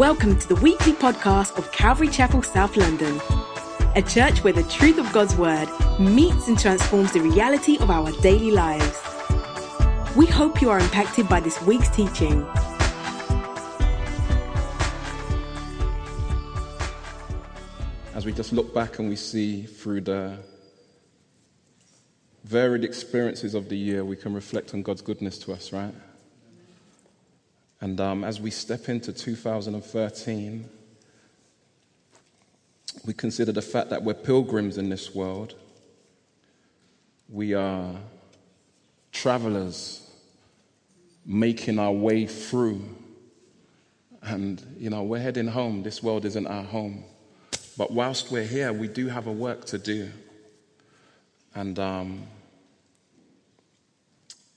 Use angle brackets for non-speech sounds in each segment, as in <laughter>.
Welcome to the weekly podcast of Calvary Chapel, South London, a church where the truth of God's Word meets and transforms the reality of our daily lives. We hope you are impacted by this week's teaching. As we just look back and we see through the varied experiences of the year, we can reflect on God's goodness to us, right? And um, as we step into 2013, we consider the fact that we're pilgrims in this world. We are travelers making our way through. And, you know, we're heading home. This world isn't our home. But whilst we're here, we do have a work to do. And um,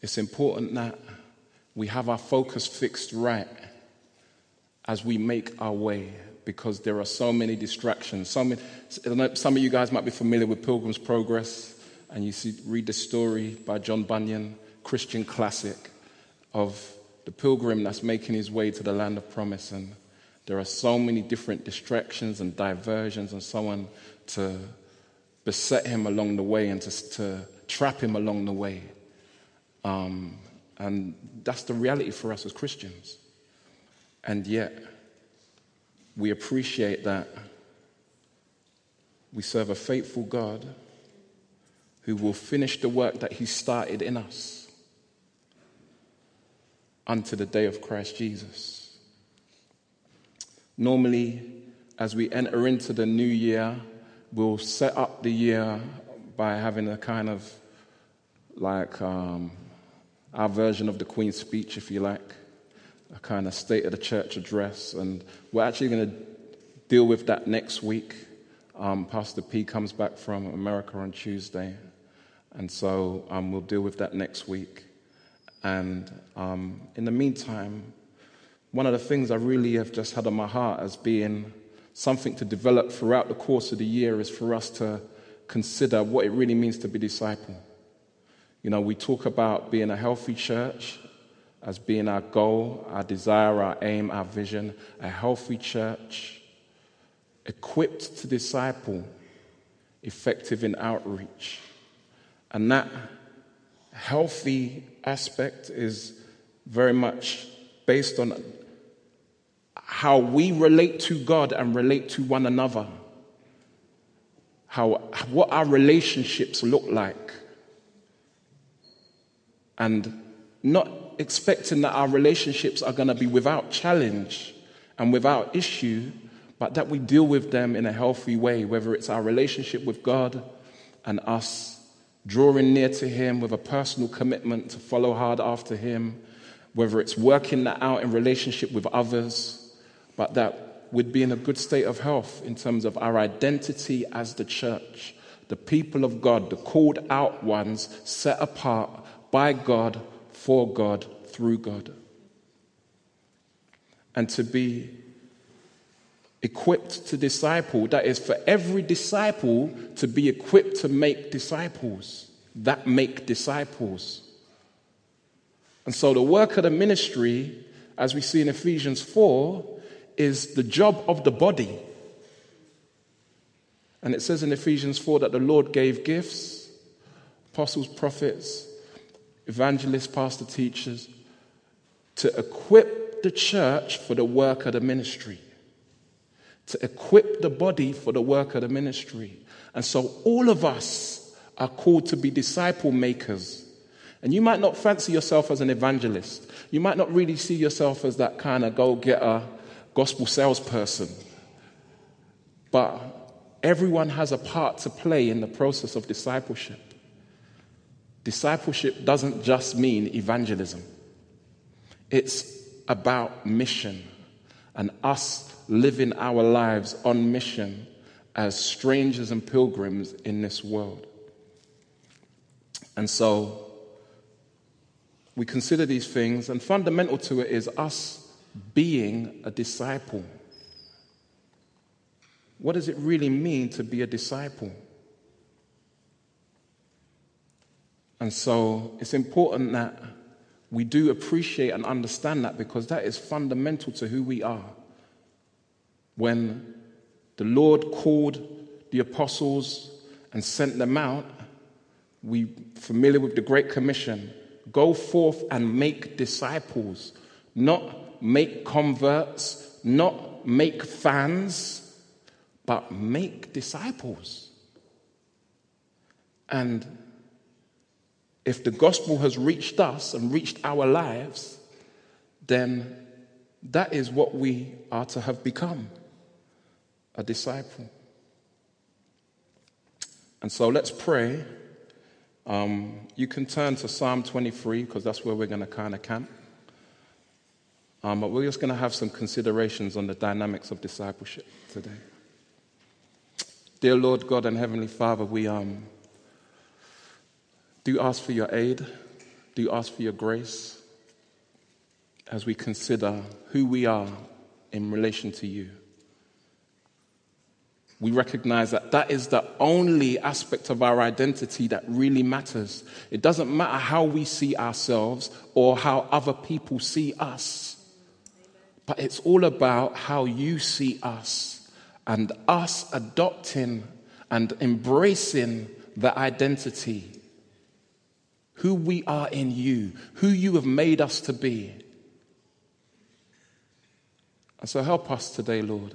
it's important that we have our focus fixed right as we make our way because there are so many distractions. Some, some of you guys might be familiar with Pilgrim's Progress, and you see, read the story by John Bunyan, Christian classic, of the pilgrim that's making his way to the land of promise. And there are so many different distractions and diversions and so on to beset him along the way and to, to trap him along the way. Um, and that's the reality for us as Christians. And yet, we appreciate that we serve a faithful God who will finish the work that He started in us unto the day of Christ Jesus. Normally, as we enter into the new year, we'll set up the year by having a kind of like um, our version of the Queen's speech, if you like, a kind of state of the church address. And we're actually going to deal with that next week. Um, Pastor P comes back from America on Tuesday. And so um, we'll deal with that next week. And um, in the meantime, one of the things I really have just had on my heart as being something to develop throughout the course of the year is for us to consider what it really means to be disciple. You know, we talk about being a healthy church as being our goal, our desire, our aim, our vision, a healthy church, equipped to disciple, effective in outreach. And that healthy aspect is very much based on how we relate to God and relate to one another. How, what our relationships look like and not expecting that our relationships are going to be without challenge and without issue, but that we deal with them in a healthy way, whether it's our relationship with God and us drawing near to Him with a personal commitment to follow hard after Him, whether it's working that out in relationship with others, but that we'd be in a good state of health in terms of our identity as the church, the people of God, the called out ones set apart by God, for God, through God. And to be equipped to disciple, that is, for every disciple to be equipped to make disciples that make disciples. And so the work of the ministry, as we see in Ephesians 4, is the job of the body. And it says in Ephesians 4 that the Lord gave gifts, apostles, prophets, evangelists, pastor, teachers, to equip the church for the work of the ministry, to equip the body for the work of the ministry. And so all of us are called to be disciple makers. And you might not fancy yourself as an evangelist. You might not really see yourself as that kind of go getter gospel salesperson. But everyone has a part to play in the process of discipleship. Discipleship doesn't just mean evangelism, it's about mission and us living our lives on mission as strangers and pilgrims in this world. And so we consider these things, and fundamental to it is us being a disciple. What does it really mean to be a disciple? And so it's important that we do appreciate and understand that because that is fundamental to who we are When the Lord called the apostles and sent them out, we familiar with the Great Commission go forth and make disciples, not make converts, not make fans, but make disciples. And if the gospel has reached us and reached our lives, then that is what we are to have become a disciple. And so let's pray. Um, you can turn to Psalm 23 because that's where we're going to kind of camp. Um, but we're just going to have some considerations on the dynamics of discipleship today. Dear Lord God and Heavenly Father, we um, do ask for your aid, do ask for your grace as we consider who we are in relation to you. We recognize that that is the only aspect of our identity that really matters. It doesn't matter how we see ourselves or how other people see us, but it's all about how you see us and us adopting and embracing the identity, who we are in you, who you have made us to be. And so help us today, Lord.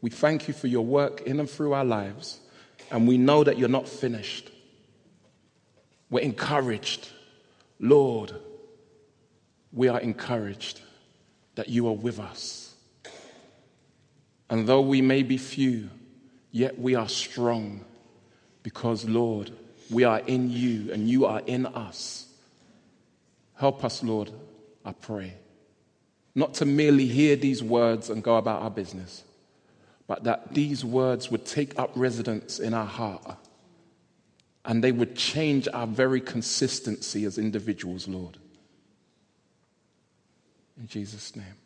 We thank you for your work in and through our lives, and we know that you're not finished. We're encouraged. Lord, we are encouraged that you are with us. And though we may be few, yet we are strong because, Lord, we are in you and you are in us. Help us, Lord, I pray not to merely hear these words and go about our business, but that these words would take up residence in our heart and they would change our very consistency as individuals, Lord. In Jesus' name,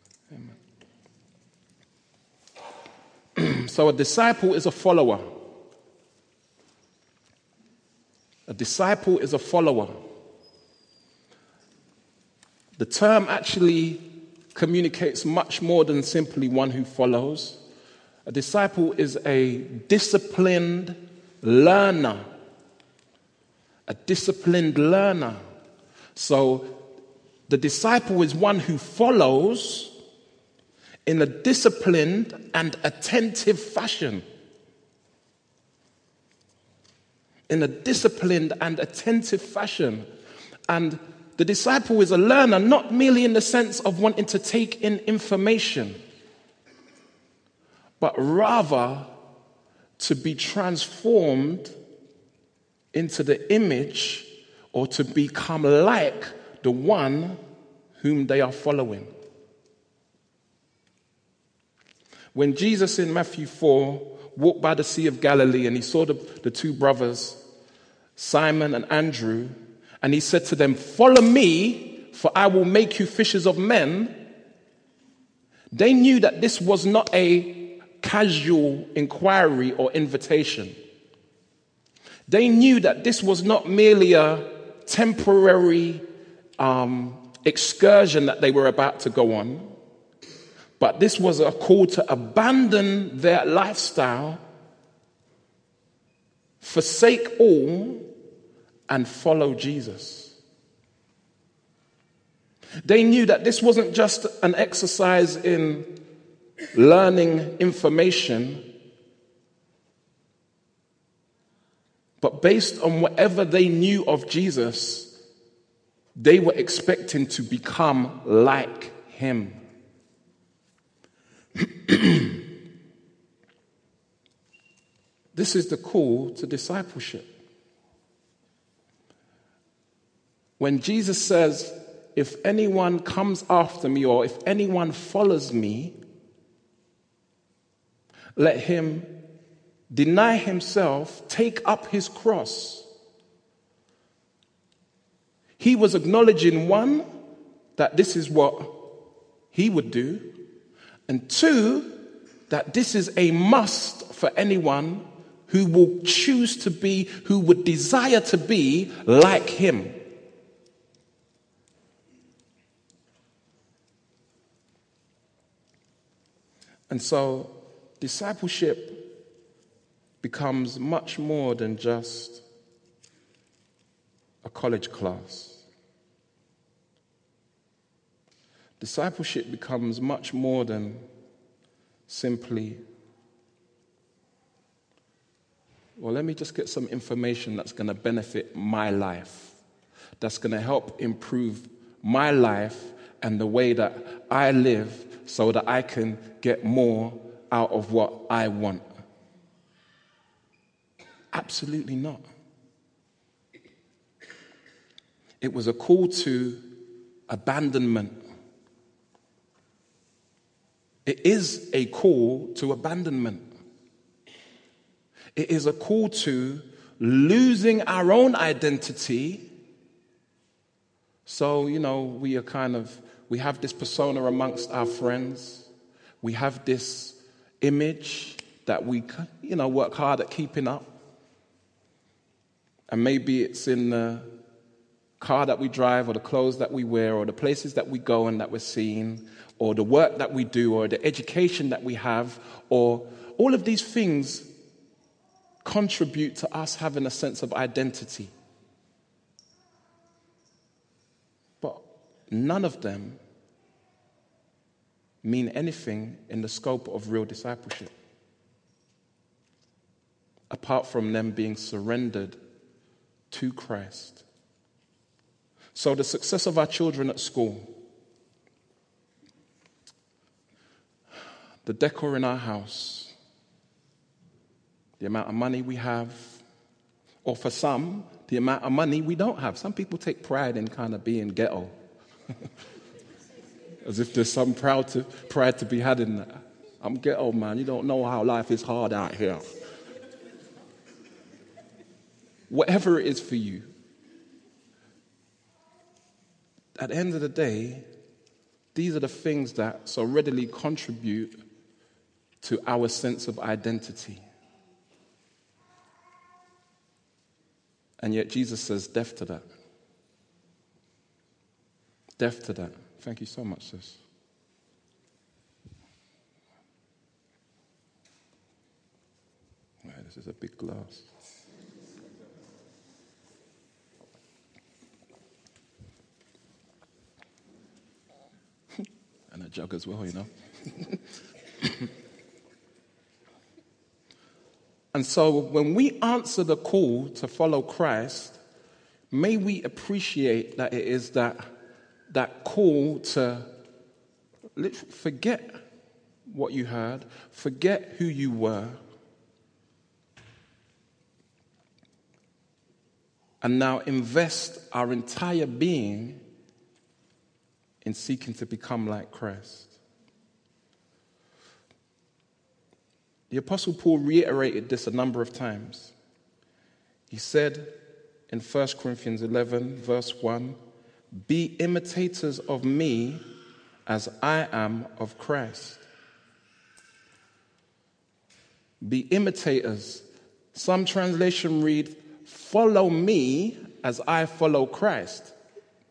amen. <clears throat> so, a disciple is a follower. A disciple is a follower. The term actually communicates much more than simply one who follows. A disciple is a disciplined learner. A disciplined learner. So the disciple is one who follows in a disciplined and attentive fashion. In a disciplined and attentive fashion. And the disciple is a learner, not merely in the sense of wanting to take in information, but rather to be transformed into the image or to become like the one whom they are following. When Jesus in Matthew 4 walked by the Sea of Galilee and he saw the, the two brothers, Simon and Andrew, and he said to them, Follow me, for I will make you fishers of men. They knew that this was not a casual inquiry or invitation. They knew that this was not merely a temporary um, excursion that they were about to go on, but this was a call to abandon their lifestyle, forsake all, and follow Jesus. They knew that this wasn't just an exercise in learning information, but based on whatever they knew of Jesus, they were expecting to become like him. <clears throat> this is the call to discipleship. When Jesus says, If anyone comes after me or if anyone follows me, let him deny himself, take up his cross. He was acknowledging one, that this is what he would do, and two, that this is a must for anyone who will choose to be, who would desire to be like him. And so discipleship becomes much more than just a college class. Discipleship becomes much more than simply, well, let me just get some information that's going to benefit my life, that's going to help improve my life and the way that I live so that I can get more out of what I want. Absolutely not. It was a call to abandonment. It is a call to abandonment. It is a call to losing our own identity. So, you know, we are kind of we have this persona amongst our friends. We have this image that we, you know, work hard at keeping up. And maybe it's in the car that we drive, or the clothes that we wear, or the places that we go and that we're seen, or the work that we do, or the education that we have, or all of these things contribute to us having a sense of identity. But none of them mean anything in the scope of real discipleship, apart from them being surrendered to Christ. So, the success of our children at school, the decor in our house, the amount of money we have, or for some, the amount of money we don't have. Some people take pride in kind of being ghetto. <laughs> As if there's some proud to, pride to be had in that. I'm ghetto, man. You don't know how life is hard out here. Whatever it is for you, at the end of the day, these are the things that so readily contribute to our sense of identity. And yet Jesus says death to that. Deaf to that. Thank you so much, sis. Right, this is a big glass. <laughs> and a jug as well, you know. <laughs> and so when we answer the call to follow Christ, may we appreciate that it is that that call to forget what you heard, forget who you were, and now invest our entire being in seeking to become like Christ. The Apostle Paul reiterated this a number of times. He said in 1 Corinthians 11, verse 1, be imitators of me as I am of Christ. Be imitators. Some translation read, Follow me as I follow Christ.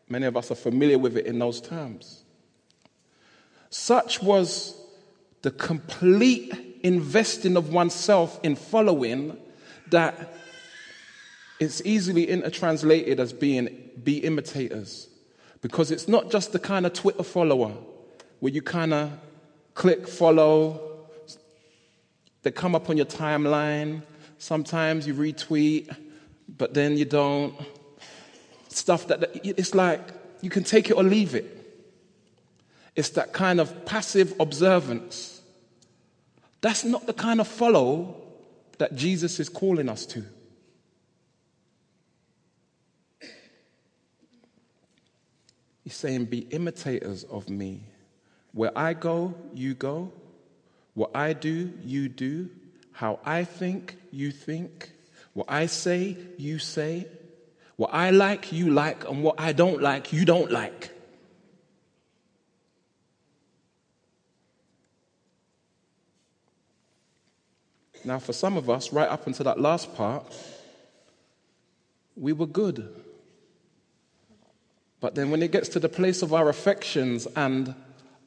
Many of us are familiar with it in those terms. Such was the complete investing of oneself in following that it's easily intertranslated as being be imitators. Because it's not just the kind of Twitter follower where you kind of click follow, they come up on your timeline. Sometimes you retweet, but then you don't. Stuff that, it's like you can take it or leave it. It's that kind of passive observance. That's not the kind of follow that Jesus is calling us to. He's saying, Be imitators of me. Where I go, you go. What I do, you do. How I think, you think. What I say, you say. What I like, you like. And what I don't like, you don't like. Now, for some of us, right up until that last part, we were good. But then when it gets to the place of our affections and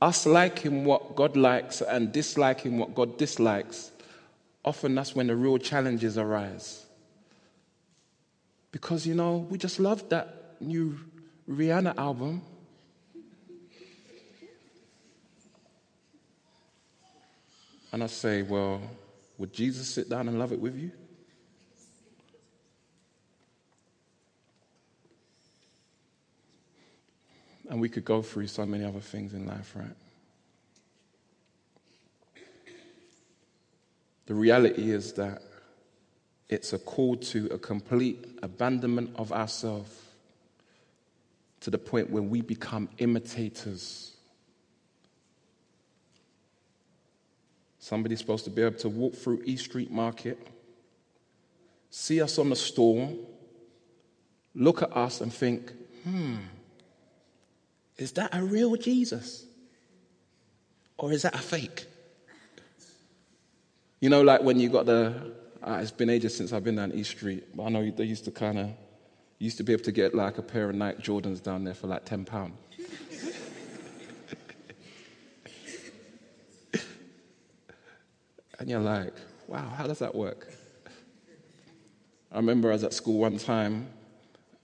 us liking what God likes and disliking what God dislikes, often that's when the real challenges arise. Because, you know, we just loved that new Rihanna album. And I say, well, would Jesus sit down and love it with you? And we could go through so many other things in life, right? The reality is that it's a call to a complete abandonment of ourselves to the point where we become imitators. Somebody's supposed to be able to walk through East Street Market, see us on the store, look at us and think, hmm, is that a real Jesus? Or is that a fake? You know, like when you got the, uh, it's been ages since I've been down East Street, but I know they used to kind of, used to be able to get like a pair of Nike Jordans down there for like £10. And you're like, wow, how does that work? I remember I was at school one time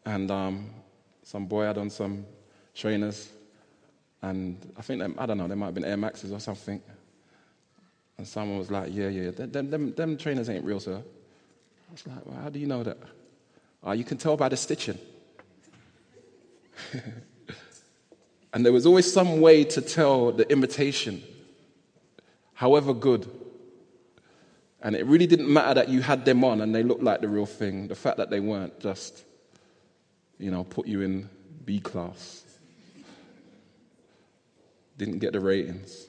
and um, some boy had on some trainers, and I think, I don't know, they might have been Air Maxes or something. And someone was like, Yeah, yeah, them, them, them trainers ain't real, sir. I was like, well, How do you know that? Oh, you can tell by the stitching. <laughs> and there was always some way to tell the imitation, however good. And it really didn't matter that you had them on and they looked like the real thing. The fact that they weren't just, you know, put you in B class didn't get the ratings.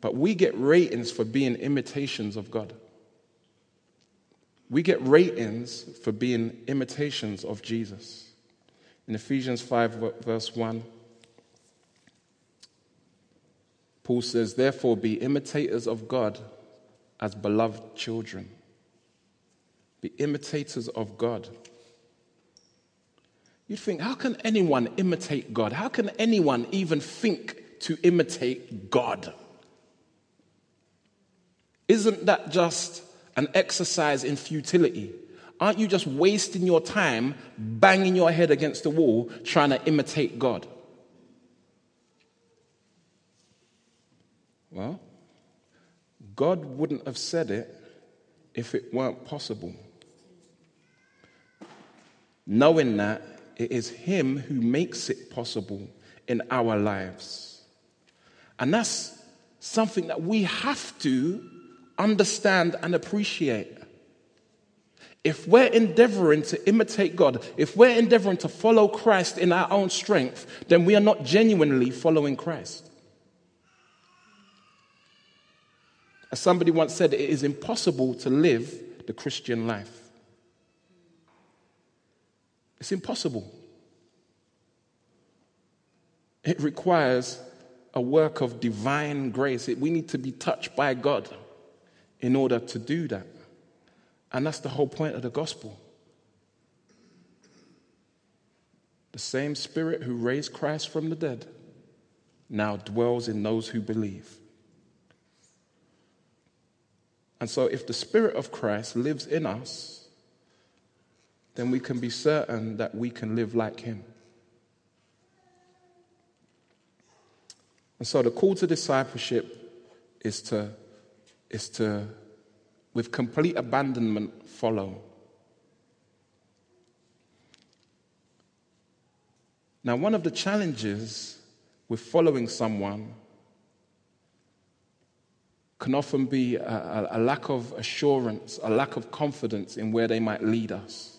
But we get ratings for being imitations of God. We get ratings for being imitations of Jesus. In Ephesians 5, verse 1, Paul says, Therefore, be imitators of God as beloved children. Be imitators of God You'd think, how can anyone imitate God? How can anyone even think to imitate God? Isn't that just an exercise in futility? Aren't you just wasting your time banging your head against the wall trying to imitate God? Well, God wouldn't have said it if it weren't possible. Knowing that, it is Him who makes it possible in our lives. And that's something that we have to understand and appreciate. If we're endeavoring to imitate God, if we're endeavoring to follow Christ in our own strength, then we are not genuinely following Christ. As somebody once said, it is impossible to live the Christian life. It's impossible. It requires a work of divine grace. We need to be touched by God in order to do that. And that's the whole point of the gospel. The same Spirit who raised Christ from the dead now dwells in those who believe. And so, if the Spirit of Christ lives in us, then we can be certain that we can live like him. And so the call to discipleship is to, is to with complete abandonment, follow. Now, one of the challenges with following someone can often be a, a, lack of assurance, a lack of confidence in where they might lead us.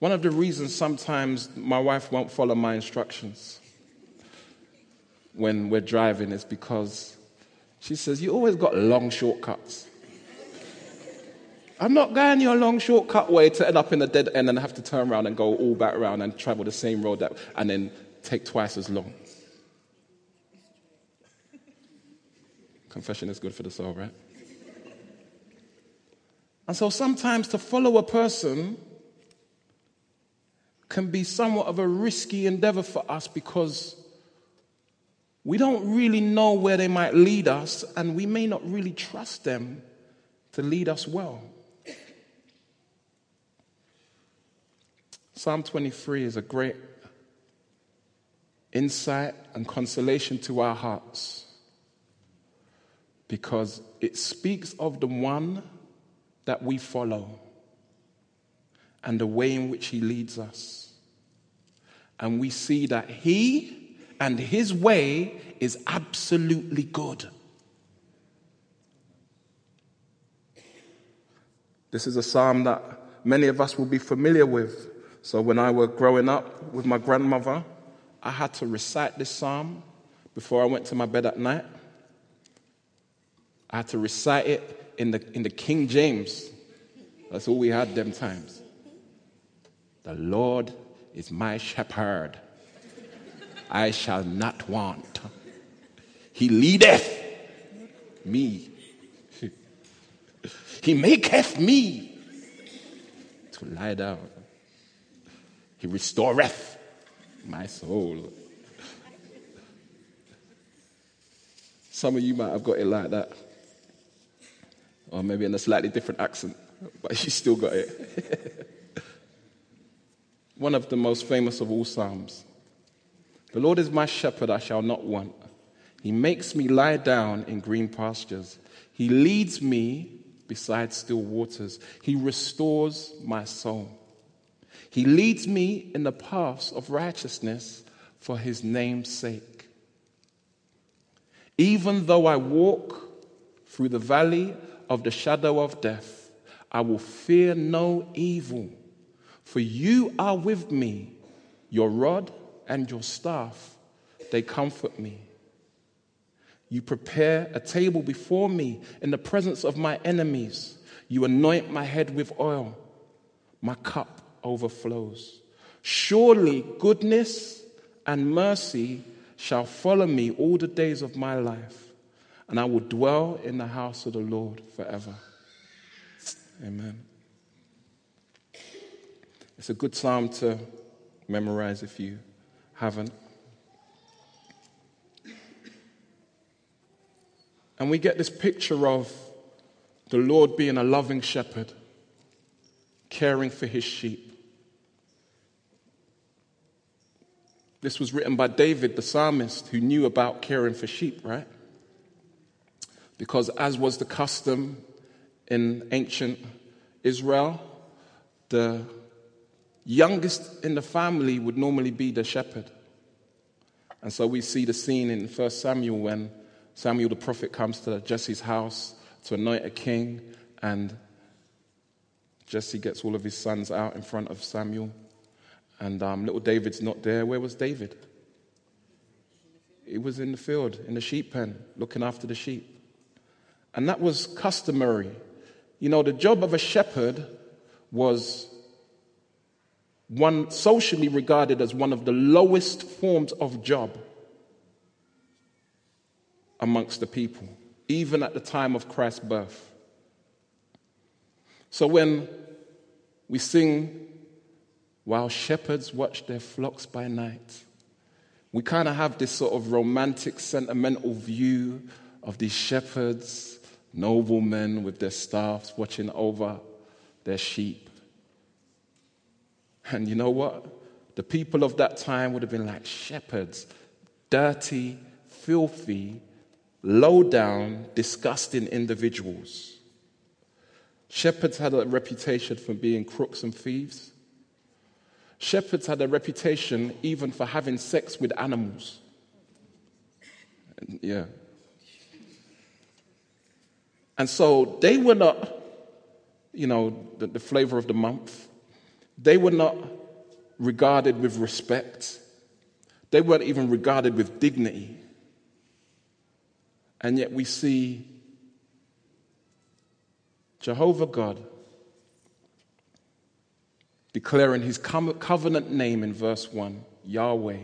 One of the reasons sometimes my wife won't follow my instructions when we're driving is because she says, You always got long shortcuts. I'm not going your long shortcut way to end up in the dead end and have to turn around and go all back around and travel the same road that, and then take twice as long. Confession is good for the soul, right? And so sometimes to follow a person can be somewhat of a risky endeavor for us because we don't really know where they might lead us, and we may not really trust them to lead us well. Psalm 23 is a great insight and consolation to our hearts because it speaks of the one that we follow and the way in which he leads us. And we see that he and his way is absolutely good. This is a psalm that many of us will be familiar with. So when I was growing up with my grandmother, I had to recite this psalm before I went to my bed at night. I had to recite it in the, in the King James. That's all we had them times. The Lord is my shepherd. I shall not want. He leadeth me. <laughs> He maketh me to lie down. He restoreth my soul. Some of you might have got it like that. Or maybe in a slightly different accent, but you still got it. <laughs> One of the most famous of all Psalms. The Lord is my shepherd, I shall not want. He makes me lie down in green pastures. He leads me beside still waters. He restores my soul. He leads me in the paths of righteousness for his name's sake. Even though I walk through the valley of the shadow of death, I will fear no evil, for you are with me. Your rod and your staff, they comfort me. You prepare a table before me in the presence of my enemies. You anoint my head with oil. My cup overflows. Surely goodness and mercy shall follow me all the days of my life, and I will dwell in the house of the Lord forever. Amen. It's a good psalm to memorize if you haven't. And we get this picture of the Lord being a loving shepherd, caring for his sheep. This was written by David, the psalmist, who knew about caring for sheep, right? Because, as was the custom in ancient Israel, the youngest in the family would normally be the shepherd. And so we see the scene in 1 Samuel when Samuel the prophet comes to Jesse's house to anoint a king, and Jesse gets all of his sons out in front of Samuel. And um, little David's not there. Where was David? He was in the field, in the sheep pen, looking after the sheep. And that was customary. You know, the job of a shepherd was one socially regarded as one of the lowest forms of job amongst the people, even at the time of Christ's birth. So when we sing while shepherds watch their flocks by night. We kind of have this sort of romantic, sentimental view of these shepherds, noblemen with their staffs watching over their sheep. And you know what? The people of that time would have been like shepherds, dirty, filthy, low down, disgusting individuals. Shepherds had a reputation for being crooks and thieves. Shepherds had a reputation even for having sex with animals. Yeah. And so they were not, you know, the, the flavor of the month. They were not regarded with respect. They weren't even regarded with dignity. And yet we see Jehovah God declaring his covenant name in verse 1 Yahweh.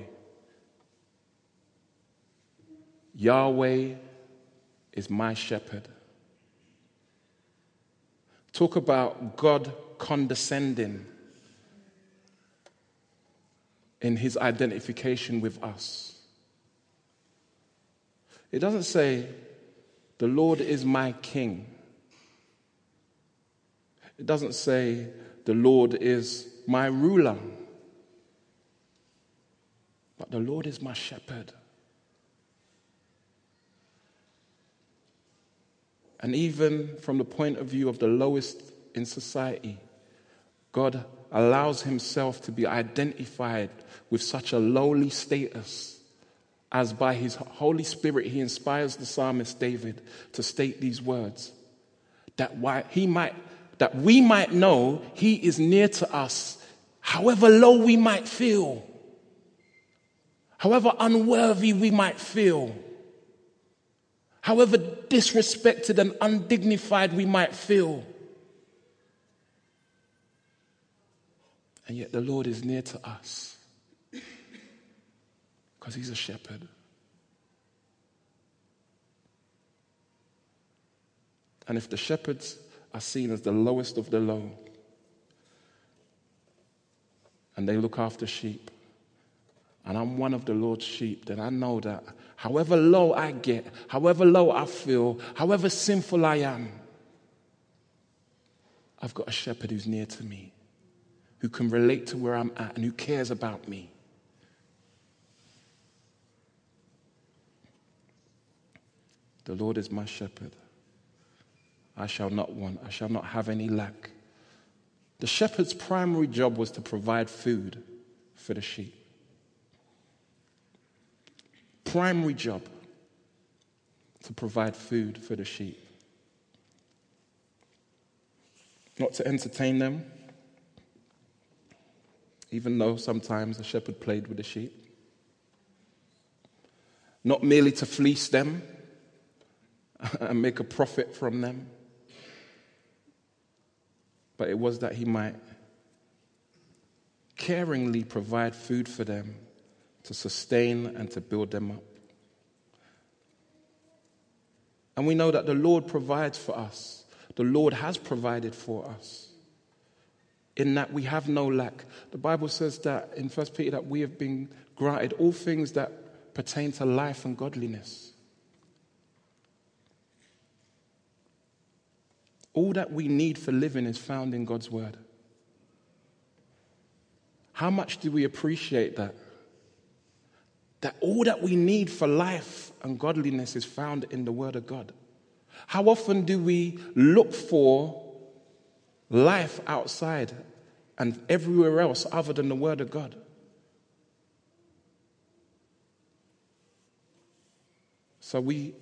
Yahweh is my shepherd. Talk about God condescending. in his identification with us. It doesn't say, The Lord is my king. It doesn't say, The Lord is my ruler. But the Lord is my shepherd. And even from the point of view of the lowest in society, God allows himself to be identified with such a lowly status as by his Holy Spirit he inspires the psalmist David to state these words that why he might that we might know he is near to us however low we might feel however unworthy we might feel however disrespected and undignified we might feel And yet the Lord is near to us because He's a shepherd. And if the shepherds are seen as the lowest of the low, and they look after sheep, and I'm one of the Lord's sheep, then I know that however low I get, however low I feel, however sinful I am, I've got a shepherd who's near to me who can relate to where I'm at and who cares about me. The Lord is my shepherd. I shall not want, I shall not have any lack. The shepherd's primary job was to provide food for the sheep. Primary job to provide food for the sheep. Not to entertain them, even though sometimes a shepherd played with the sheep. Not merely to fleece them <laughs> and make a profit from them, but it was that he might caringly provide food for them to sustain and to build them up. And we know that the Lord provides for us, the Lord has provided for us in that we have no lack. The Bible says that in 1 Peter that we have been granted all things that pertain to life and godliness. All that we need for living is found in God's word. How much do we appreciate that? That all that we need for life and godliness is found in the word of God. How often do we look for life outside and everywhere else other than the Word of God. So we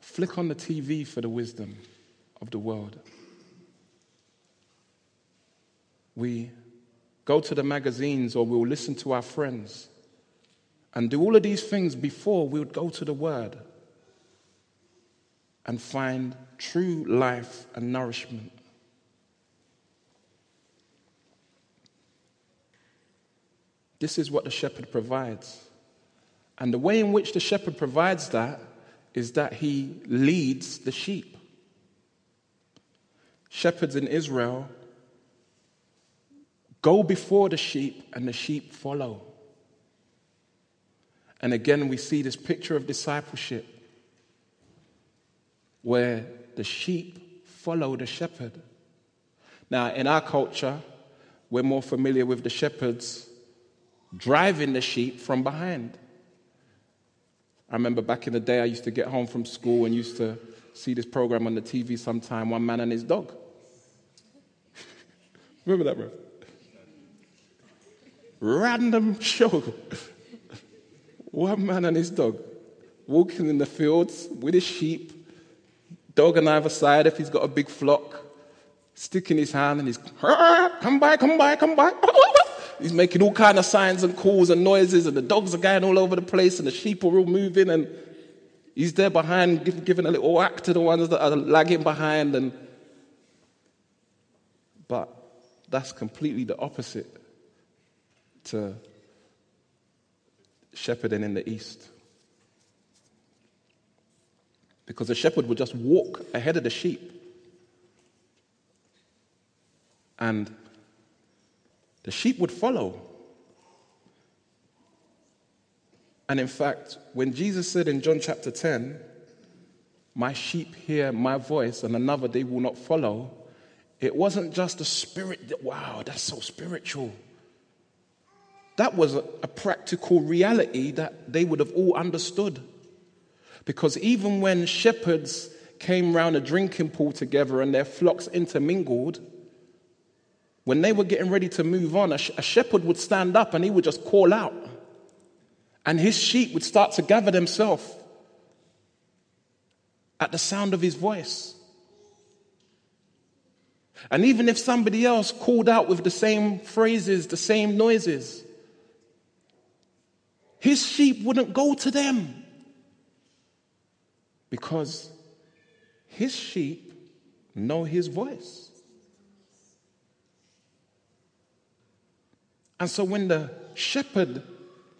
flick on the TV for the wisdom of the world. We go to the magazines or we'll listen to our friends and do all of these things before we would go to the Word and find true life and nourishment. This is what the shepherd provides. And the way in which the shepherd provides that is that he leads the sheep. Shepherds in Israel go before the sheep and the sheep follow. And again, we see this picture of discipleship where the sheep follow the shepherd. Now, in our culture, we're more familiar with the shepherds driving the sheep from behind. I remember back in the day, I used to get home from school and used to see this program on the TV sometime One Man and His Dog. <laughs> remember that, bro? Random show. One man and his dog walking in the fields with his sheep, dog on either side if he's got a big flock, sticking his hand and he's, ah, come by, come by, come by. <laughs> he's making all kind of signs and calls and noises, and the dogs are going all over the place, and the sheep are all moving, and he's there behind, giving a little whack to the ones that are lagging behind. And but that's completely the opposite to shepherding in the east. Because the shepherd would just walk ahead of the sheep. And the sheep would follow. And in fact, when Jesus said in John chapter 10, My sheep hear my voice, and another they will not follow, it wasn't just the spirit that, wow, that's so spiritual. That was a, practical reality that they would have all understood. Because even when shepherds came round a drinking pool together and their flocks intermingled, when they were getting ready to move on, a shepherd would stand up and he would just call out and his sheep would start to gather themselves at the sound of his voice. And even if somebody else called out with the same phrases, the same noises, his sheep wouldn't go to them because his sheep know his voice. And so when the shepherd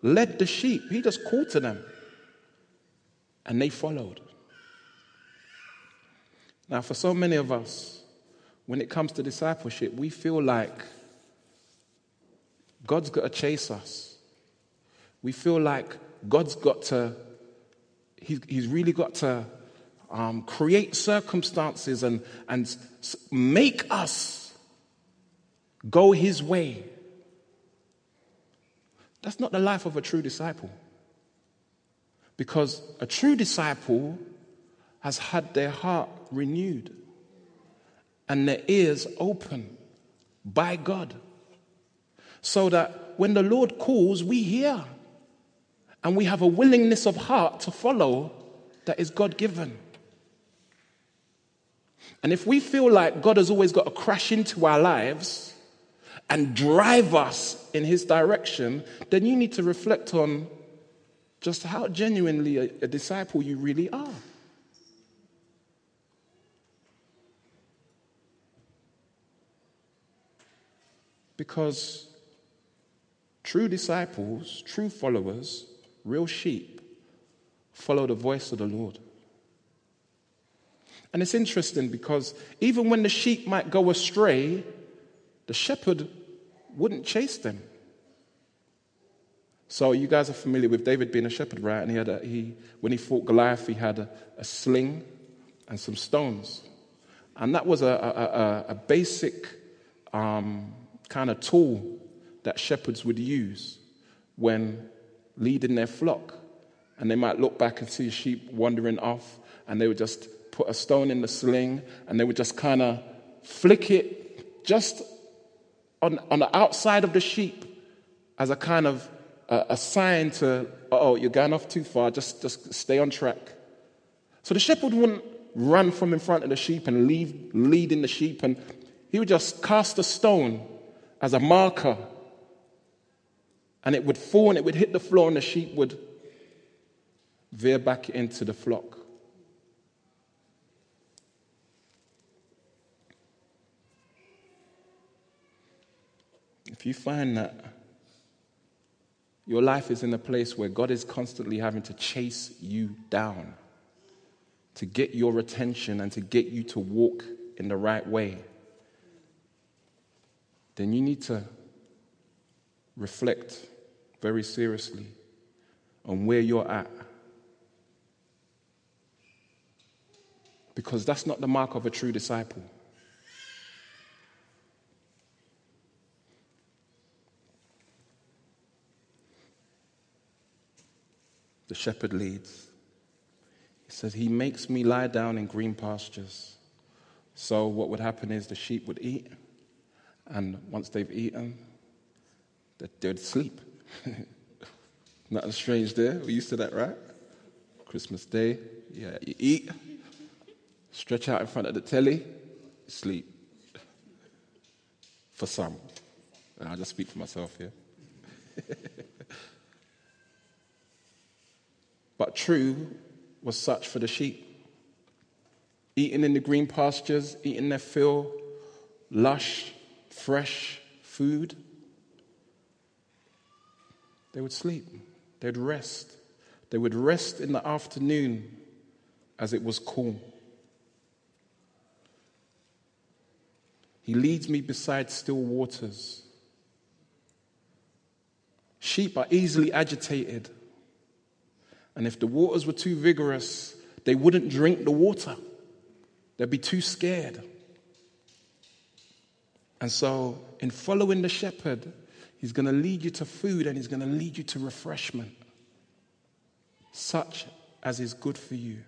led the sheep. He just called to them and they followed. Now, for so many of us, when it comes to discipleship, we feel like God's got to chase us. We feel like God's got to, he's, he's really got to um, create circumstances and, and make us go his way. That's not the life of a true disciple. Because a true disciple has had their heart renewed and their ears open by God. So that when the Lord calls, we hear and we have a willingness of heart to follow that is God given. And if we feel like God has always got to crash into our lives, and drive us in his direction, then you need to reflect on just how genuinely a, a disciple you really are. Because true disciples, true followers, real sheep, follow the voice of the Lord. And it's interesting because even when the sheep might go astray, the shepherd wouldn't chase them. So you guys are familiar with David being a shepherd, right? And he had a, he when he fought Goliath, he had a, a sling and some stones, and that was a, a, a basic um, kind of tool that shepherds would use when leading their flock. And they might look back and see sheep wandering off, and they would just put a stone in the sling, and they would just kind of flick it just on, on the outside of the sheep as a kind of a sign to, oh, you're going off too far, just, just stay on track. So the shepherd wouldn't run from in front of the sheep and leave leading the sheep, and he would just cast a stone as a marker, and it would fall and it would hit the floor, and the sheep would veer back into the flock. if you find that your life is in a place where God is constantly having to chase you down to get your attention and to get you to walk in the right way, then you need to reflect very seriously on where you're at. Because that's not the mark of a true disciple. the shepherd leads. He says, He makes me lie down in green pastures. So, what would happen is the sheep would eat, and once they've eaten, they'd sleep. <laughs> Nothing strange there. We're used to that, right? Christmas Day, yeah, you eat, stretch out in front of the telly, sleep. For some. And I'll just speak for myself here. <laughs> but true was such for the sheep. Eating in the green pastures, eating their fill, lush, fresh food. They would sleep, they'd rest. They would rest in the afternoon as it was cool. He leads me beside still waters. Sheep are easily agitated And if the waters were too vigorous, they wouldn't drink the water. They'd be too scared. And so, in following the shepherd, he's going to lead you to food and he's going to lead you to refreshment, such as is good for you.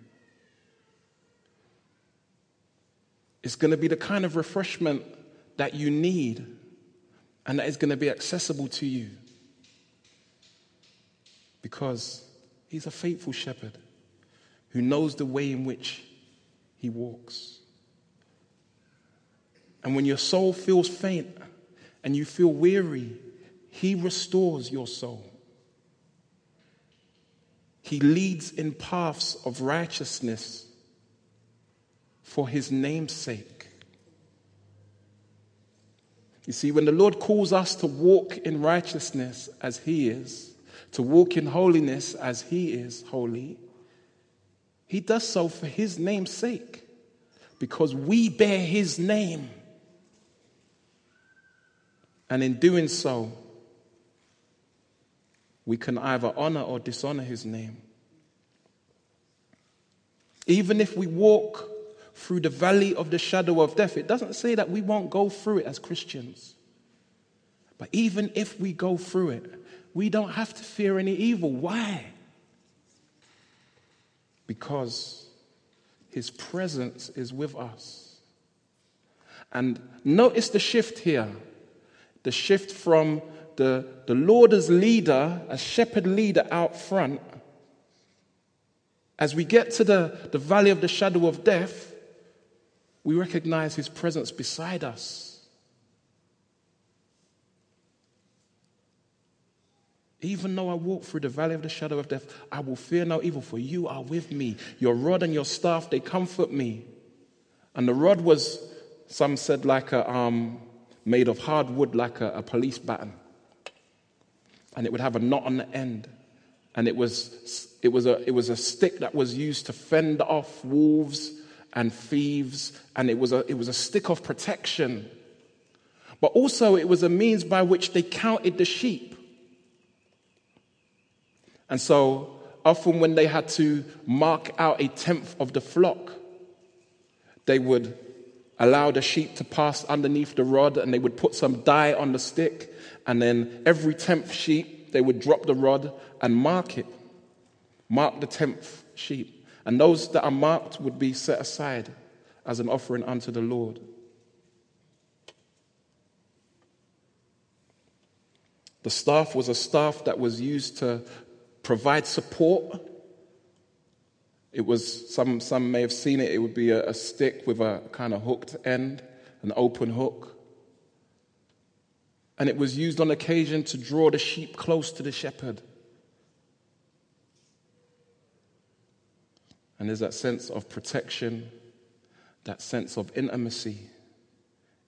It's going to be the kind of refreshment that you need and that is going to be accessible to you because he's a faithful shepherd who knows the way in which he walks. And when your soul feels faint and you feel weary, he restores your soul. He leads in paths of righteousness for his name's sake. You see, when the Lord calls us to walk in righteousness as he is, to walk in holiness as he is holy, he does so for his name's sake, because we bear his name. And in doing so, we can either honor or dishonor his name. Even if we walk through the valley of the shadow of death, it doesn't say that we won't go through it as Christians. But even if we go through it, we don't have to fear any evil. Why? Because his presence is with us. And notice the shift here the shift from the, the Lord as leader, a shepherd leader out front. As we get to the, the valley of the shadow of death, we recognize his presence beside us. Even though I walk through the valley of the shadow of death, I will fear no evil, for you are with me. Your rod and your staff, they comfort me. And the rod was, some said, like a, um, made of hard wood, like a, a police baton. And it would have a knot on the end. And it was, it, was a, it was a stick that was used to fend off wolves and thieves. And it was a, it was a stick of protection. But also, it was a means by which they counted the sheep. And so often when they had to mark out a tenth of the flock, they would allow the sheep to pass underneath the rod and they would put some dye on the stick. And then every tenth sheep, they would drop the rod and mark it. Mark the tenth sheep. And those that are marked would be set aside as an offering unto the Lord. The staff was a staff that was used to provide support. It was, some, some may have seen it, it would be a, a stick with a kind of hooked end, an open hook. And it was used on occasion to draw the sheep close to the shepherd. And there's that sense of protection, that sense of intimacy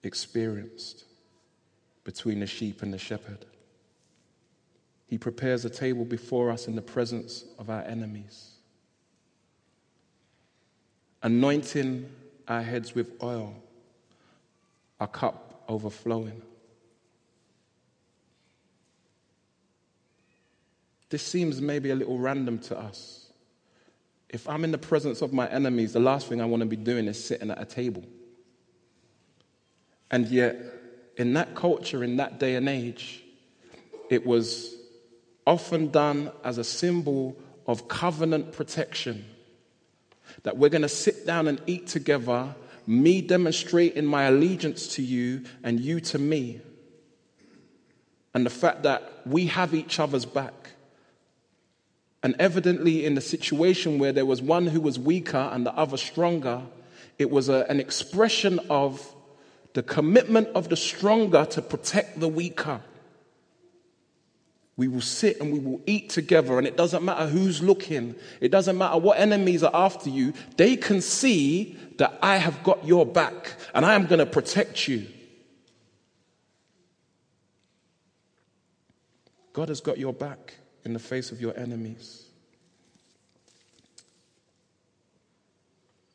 experienced between the sheep and the shepherd. He prepares a table before us in the presence of our enemies, anointing our heads with oil, our cup overflowing. This seems maybe a little random to us. If I'm in the presence of my enemies, the last thing I want to be doing is sitting at a table. And yet, in that culture, in that day and age, it was often done as a symbol of covenant protection. That we're going to sit down and eat together, me demonstrating my allegiance to you and you to me. And the fact that we have each other's back. And evidently, in the situation where there was one who was weaker and the other stronger, it was a, an expression of the commitment of the stronger to protect the weaker. We will sit and we will eat together, and it doesn't matter who's looking, it doesn't matter what enemies are after you. They can see that I have got your back and I am going to protect you. God has got your back in the face of your enemies.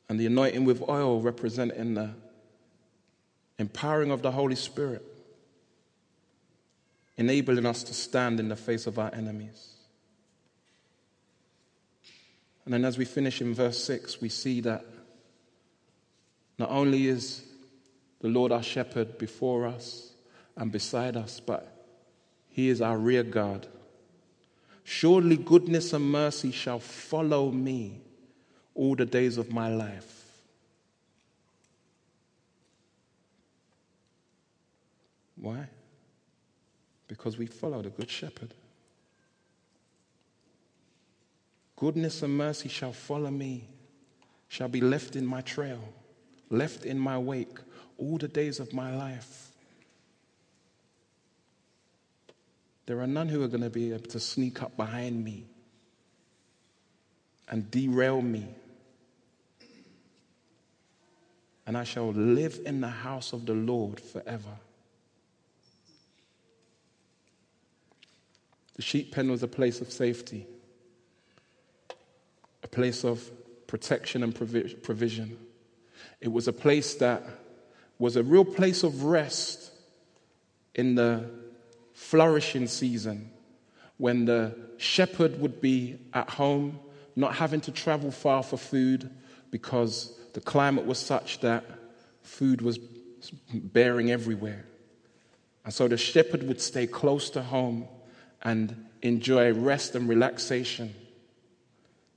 And the anointing with oil representing the empowering of the Holy Spirit enabling us to stand in the face of our enemies. And then as we finish in verse 6, we see that not only is the Lord our shepherd before us and beside us, but he is our rear guard. Surely goodness and mercy shall follow me all the days of my life. Why? Because we follow the Good Shepherd. Goodness and mercy shall follow me, shall be left in my trail, left in my wake all the days of my life. There are none who are going to be able to sneak up behind me and derail me. And I shall live in the house of the Lord forever. The sheep pen was a place of safety, a place of protection and provision. It was a place that was a real place of rest in the flourishing season when the shepherd would be at home, not having to travel far for food because the climate was such that food was bearing everywhere. And so the shepherd would stay close to home and enjoy rest and relaxation.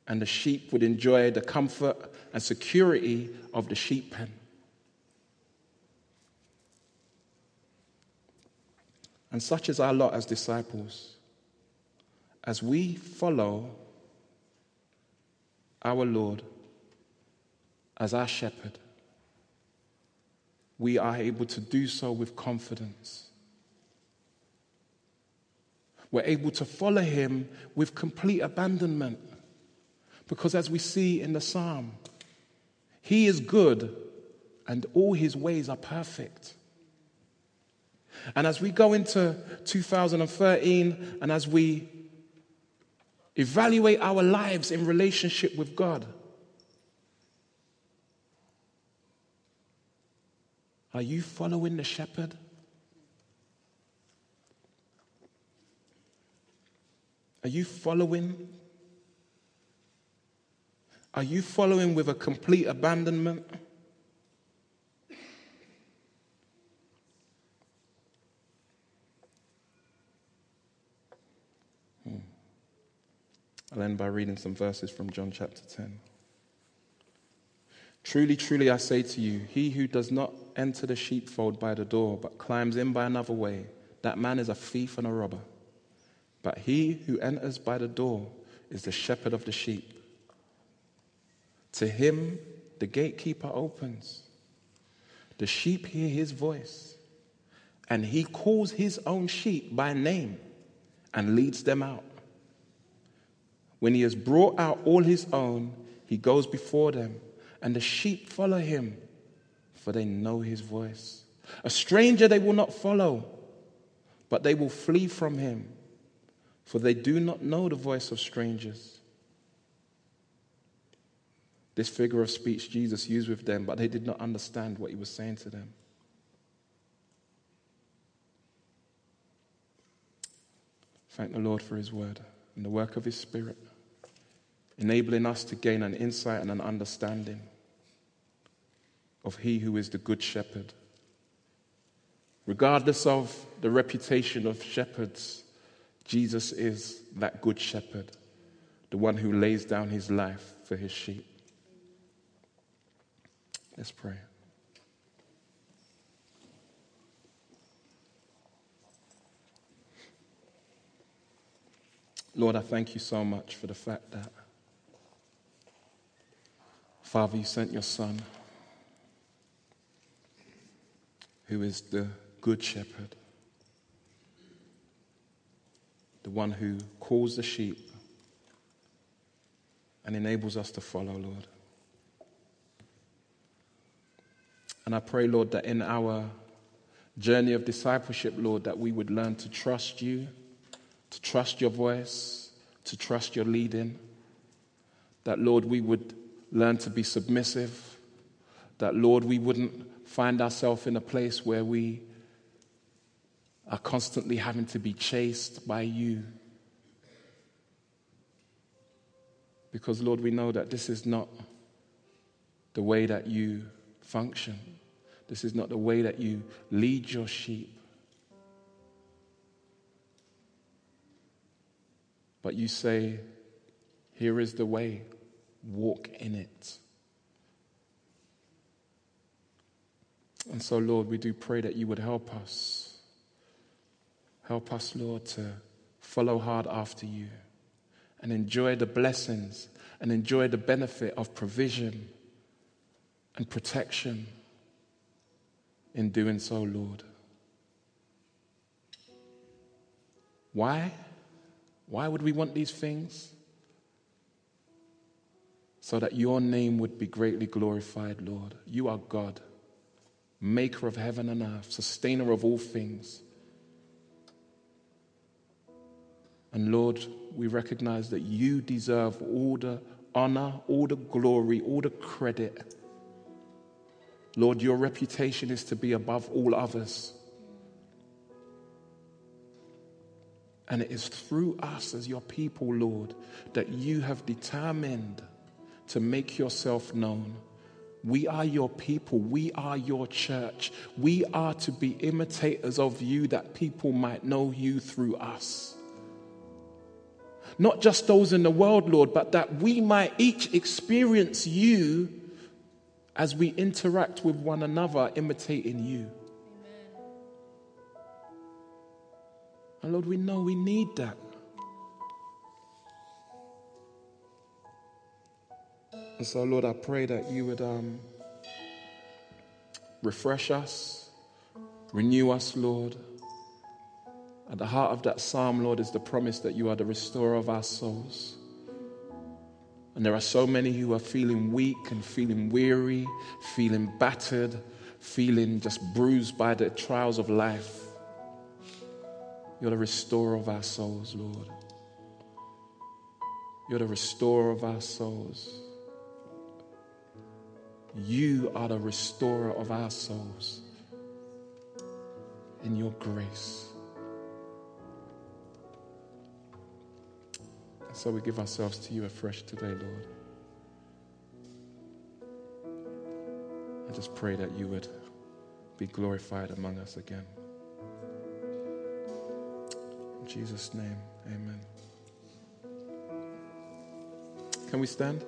And the sheep would enjoy the comfort and security of the sheep pen. And such is our lot as disciples. As we follow our Lord as our shepherd, we are able to do so with confidence we're able to follow him with complete abandonment. Because as we see in the psalm, he is good and all his ways are perfect. And as we go into 2013 and as we evaluate our lives in relationship with God, are you following the shepherd? Are you following? Are you following with a complete abandonment? I'll end by reading some verses from John chapter 10. Truly, truly, I say to you, he who does not enter the sheepfold by the door, but climbs in by another way, that man is a thief and a robber. But he who enters by the door is the shepherd of the sheep. To him the gatekeeper opens. The sheep hear his voice, and he calls his own sheep by name and leads them out. When he has brought out all his own, he goes before them, and the sheep follow him, for they know his voice. A stranger they will not follow, but they will flee from him for they do not know the voice of strangers. This figure of speech Jesus used with them, but they did not understand what he was saying to them. Thank the Lord for his word and the work of his spirit, enabling us to gain an insight and an understanding of he who is the good shepherd. Regardless of the reputation of shepherds, Jesus is that good shepherd, the one who lays down his life for his sheep. Let's pray. Lord, I thank you so much for the fact that, Father, you sent your Son, who is the good shepherd the one who calls the sheep and enables us to follow, Lord. And I pray, Lord, that in our journey of discipleship, Lord, that we would learn to trust you, to trust your voice, to trust your leading. That, Lord, we would learn to be submissive. That, Lord, we wouldn't find ourselves in a place where we are constantly having to be chased by you. Because, Lord, we know that this is not the way that you function. This is not the way that you lead your sheep. But you say, Here is the way, walk in it. And so, Lord, we do pray that you would help us. Help us, Lord, to follow hard after you and enjoy the blessings and enjoy the benefit of provision and protection in doing so, Lord. Why? Why would we want these things? So that your name would be greatly glorified, Lord. You are God, maker of heaven and earth, sustainer of all things. And Lord, we recognize that you deserve all the honor, all the glory, all the credit. Lord, your reputation is to be above all others. And it is through us as your people, Lord, that you have determined to make yourself known. We are your people. We are your church. We are to be imitators of you that people might know you through us. Not just those in the world, Lord, but that we might each experience you as we interact with one another, imitating you. And Lord, we know we need that. And so, Lord, I pray that you would um, refresh us, renew us, Lord. At the heart of that psalm, Lord, is the promise that you are the restorer of our souls. And there are so many who are feeling weak and feeling weary, feeling battered, feeling just bruised by the trials of life. You're the restorer of our souls, Lord. You're the restorer of our souls. You are the restorer of our souls in your grace. And So we give ourselves to you afresh today, Lord. I just pray that you would be glorified among us again. In Jesus' name, amen. Can we stand?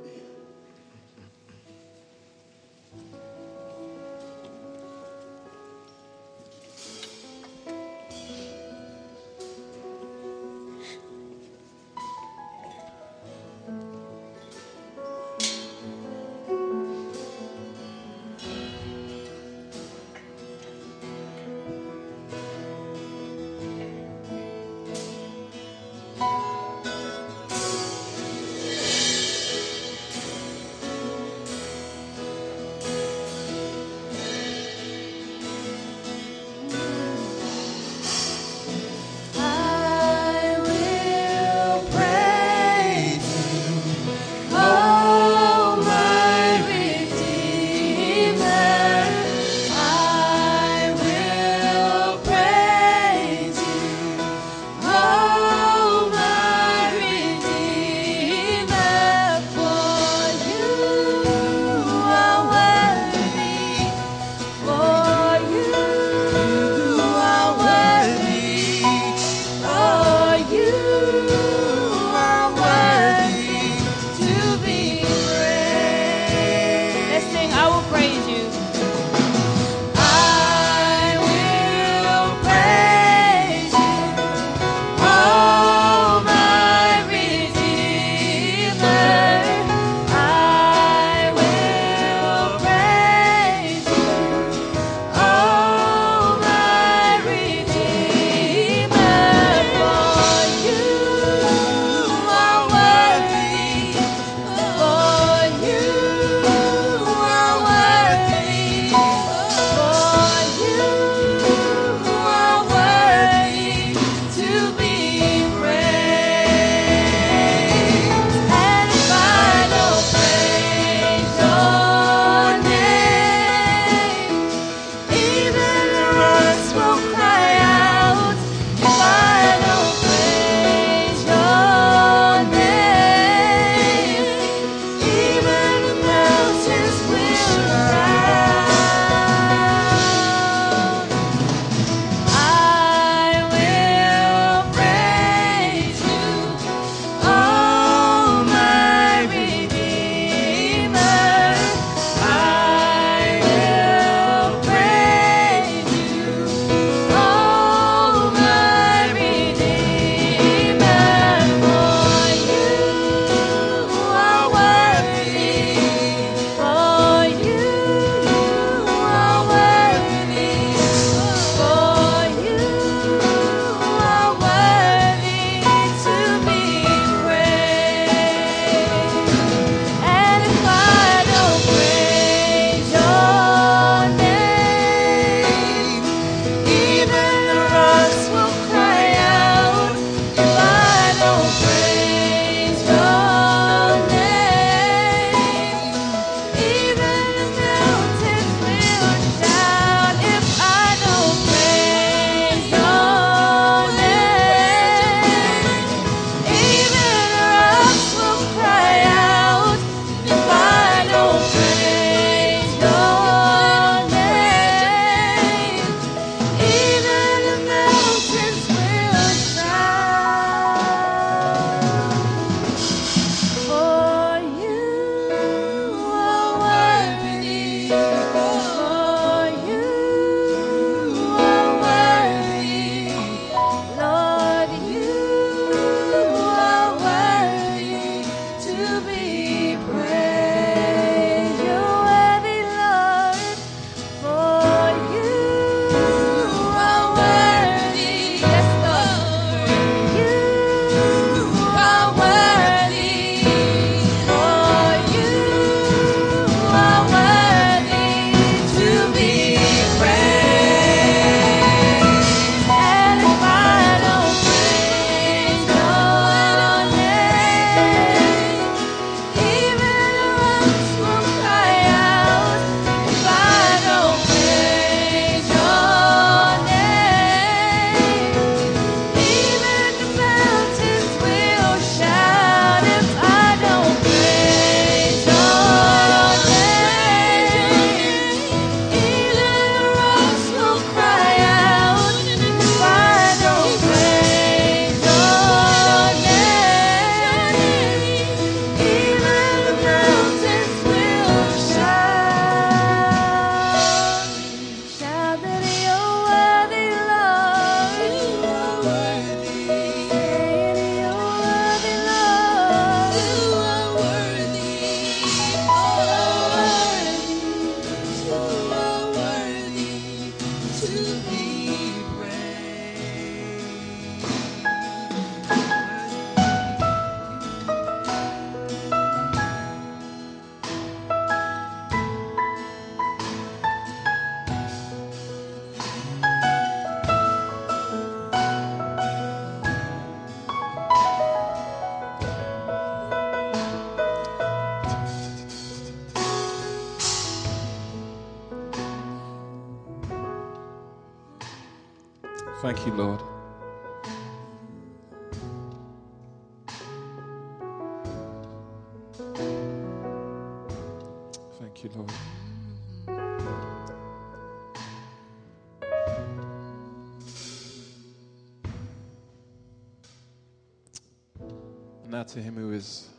Now to him who is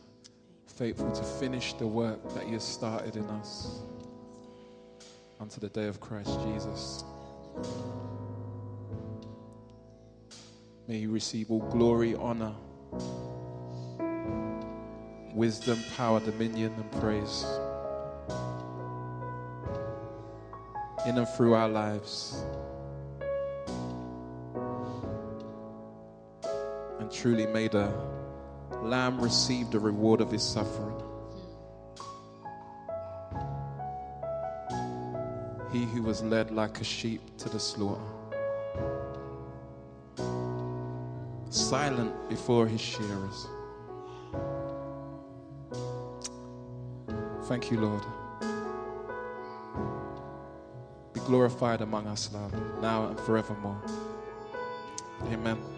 faithful to finish the work that he has started in us unto the day of Christ Jesus. May you receive all glory, honor, wisdom, power, dominion, and praise in and through our lives. And truly may the Lamb received the reward of his suffering. He who was led like a sheep to the slaughter, silent before his shearers. Thank you, Lord. Be glorified among us, Lord, now and forevermore. Amen.